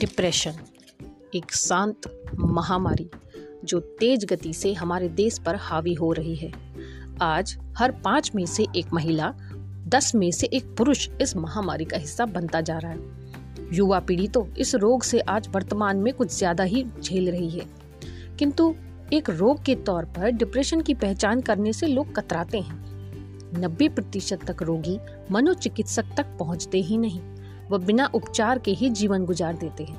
Depression, एक शांत महामारी जो तेज गति से हमारे देश पर हावी हो रही है। आज हर पाँच में से एक महिला, दस में से एक पुरुष इस महामारी का हिस्सा बनता जा रहा है। युवा पीढ़ी तो इस रोग से आज वर्तमान में कुछ ज़्यादा ही झेल रही है। किंतु एक रोग के तौर पर डिप्रेशन की पहचान करने से लोग कतराते हैं। नब्बे प्रतिशत तक रोगी मनोचिकित्सक तक पहुँचते ही नहीं। वह बिना उपचार के ही जीवन गुजार देते हैं।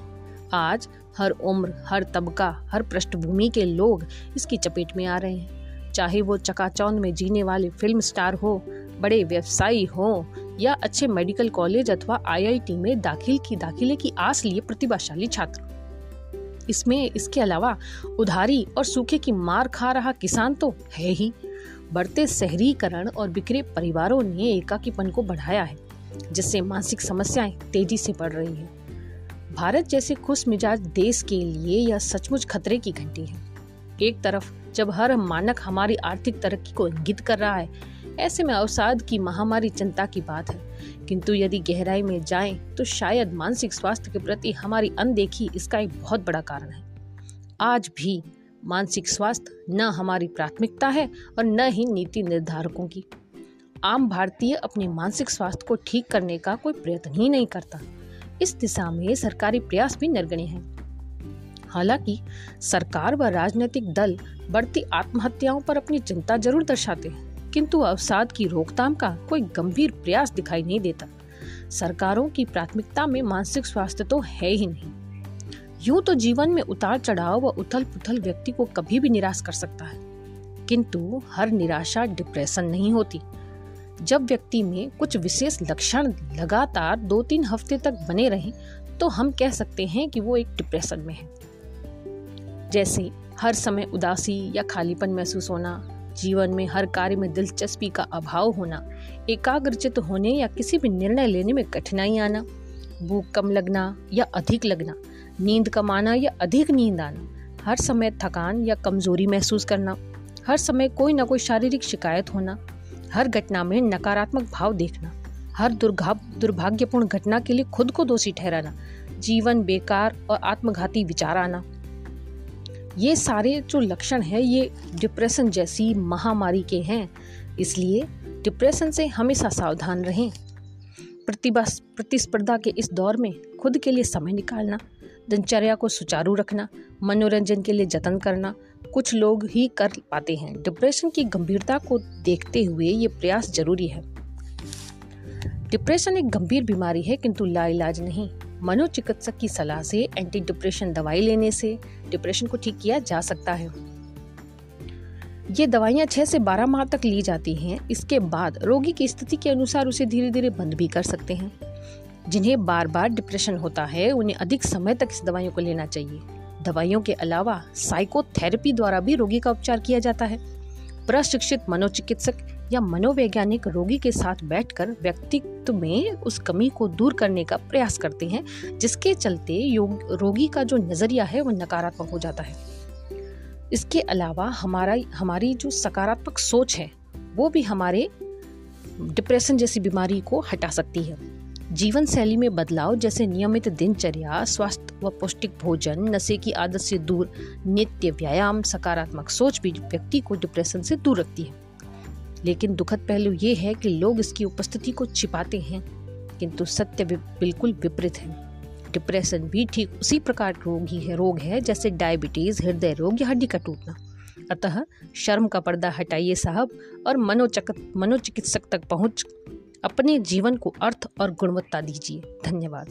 आज हर उम्र, हर तबका, हर पृष्ठभूमि के लोग इसकी चपेट में आ रहे हैं। चाहे वो चकाचौंध में जीने वाले फ़िल्म स्टार हो, बड़े व्यवसायी हो, या अच्छे मेडिकल कॉलेज अथवा आईआईटी में दाखिल की, दाखिले की आस लिए प्रतिभाशाली छात्र। इसमें, इसके अलावा उधारी और सूखे की मार खा रहा किसान तो है ही। बढ़ते शहरीकरण और बिखरे परिवारों ने एकाकीपन को बढ़ाया है। जिससे मानसिक समस्याएँ तेज़ी से बढ़ रही हैं। भारत जैसे खुश मिजाज देश के लिए यह सचमुच खतरे की घंटी है। एक तरफ़, जब हर मानक हमारी आर्थिक तरक्की को इंगित कर रहा है, ऐसे में अवसाद की महामारी चिंता की बात है। किंतु यदि गहराई में जाएँ तो शायद मानसिक स्वास्थ्य के प्रति हमारी अनदेखी इसका एक बहुत बड़ा कारण है। आज भी मानसिक स्वास्थ्य न हमारी प्राथमिकता है और न ही नीति निर्धारकों की। आम भारतीय अपने मानसिक स्वास्थ्य को ठीक करने का कोई प्रयत्न ही नहीं करता। इस दिशा में सरकारी प्रयास भी नगण्य हैं। हालाँकि, सरकार व राजनीतिक दल बढ़ती आत्महत्याओं पर अपनी चिंता ज़रूर दर्शाते हैं, किंतु अवसाद की रोकथाम का कोई गंभीर प्रयास दिखाई नहीं देता। सरकारों की प्राथमिकता में मानसिक स्वास्थ्य तो है ही नहीं। यूँ तो जीवन में उतार चढ़ाव व उथल पुथल व्यक्ति को कभी भी निराश कर सकता है। किंतु हर निराशा डिप्रेशन नहीं होती। जब व्यक्ति में कुछ विशेष लक्षण लगातार दो तीन हफ़्ते तक बने रहें तो हम कह सकते हैं कि वो एक डिप्रेशन में है। जैसे हर समय उदासी या खालीपन महसूस होना, जीवन में हर कार्य में दिलचस्पी का अभाव होना, एकाग्रचित होने या किसी भी निर्णय लेने में कठिनाई आना, भूख कम लगना या अधिक लगना, नींद कम आना या अधिक नींद आना, हर समय थकान या कमज़ोरी महसूस करना, हर समय कोई ना कोई शारीरिक शिकायत होना हर घटना में नकारात्मक भाव देखना, हर दुर्घा दुर्भाग्यपूर्ण घटना के लिए खुद को दोषी ठहराना, जीवन बेकार और आत्मघाती विचार आना। ये सारे जो लक्षण है, ये डिप्रेशन जैसी महामारी के हैं। इसलिए डिप्रेशन से हमेशा सावधान रहें। प्रतिभा प्रतिस्पर्धा के इस दौर में खुद के लिए समय निकालना दिनचर्या को सुचारू रखना, मनोरंजन के लिए जतन करना, कुछ लोग ही कर पाते हैं। डिप्रेशन की गंभीरता को देखते हुए ये प्रयास ज़रूरी है। डिप्रेशन एक गंभीर बीमारी है, किंतु लाइलाज नहीं। मनोचिकित्सक की सलाह से एंटी डिप्रेशन दवाई लेने से डिप्रेशन को ठीक किया जा सकता है। ये दवाइयाँ छह से बारह माह तक ली जाती हैं। इसके बाद रोगी की स्थिति के अनुसार उसे धीरे धीरे बंद भी कर सकते हैं। जिन्हें बार बार डिप्रेशन होता है, उन्हें अधिक समय तक इस दवाइयों को लेना चाहिए। दवाइयों के अलावा साइकोथेरेपी द्वारा भी रोगी का उपचार किया जाता है। प्रशिक्षित मनोचिकित्सक या मनोवैज्ञानिक रोगी के साथ बैठकर व्यक्तित्व में उस कमी को दूर करने का प्रयास करते हैं, जिसके चलते रोगी का जो नज़रिया है, वो नकारात्मक हो जाता है। इसके अलावा हमारा, हमारी जो सकारात्मक सोच है, वो भी हमारे डिप्रेशन जैसी बीमारी को हटा सकती है। जीवन शैली में बदलाव जैसे नियमित दिनचर्या, स्वास्थ्य व पौष्टिक भोजन, नशे की आदत से दूर नित्य व्यायाम, सकारात्मक सोच भी व्यक्ति को डिप्रेशन से दूर रखती है। लेकिन दुखद पहलू ये है कि लोग इसकी उपस्थिति को छिपाते हैं, किंतु सत्य बिल्कुल विपरीत है। डिप्रेशन भी ठीक उसी प्रकार रोग ही है रोग है, जैसे डायबिटीज़ हृदय रोग या हड्डी का टूटना। अतः शर्म का पर्दा हटाइए साहब और मनोचक मनोचिकित्सक तक पहुँच अपने जीवन को अर्थ और गुणवत्ता दीजिए। धन्यवाद।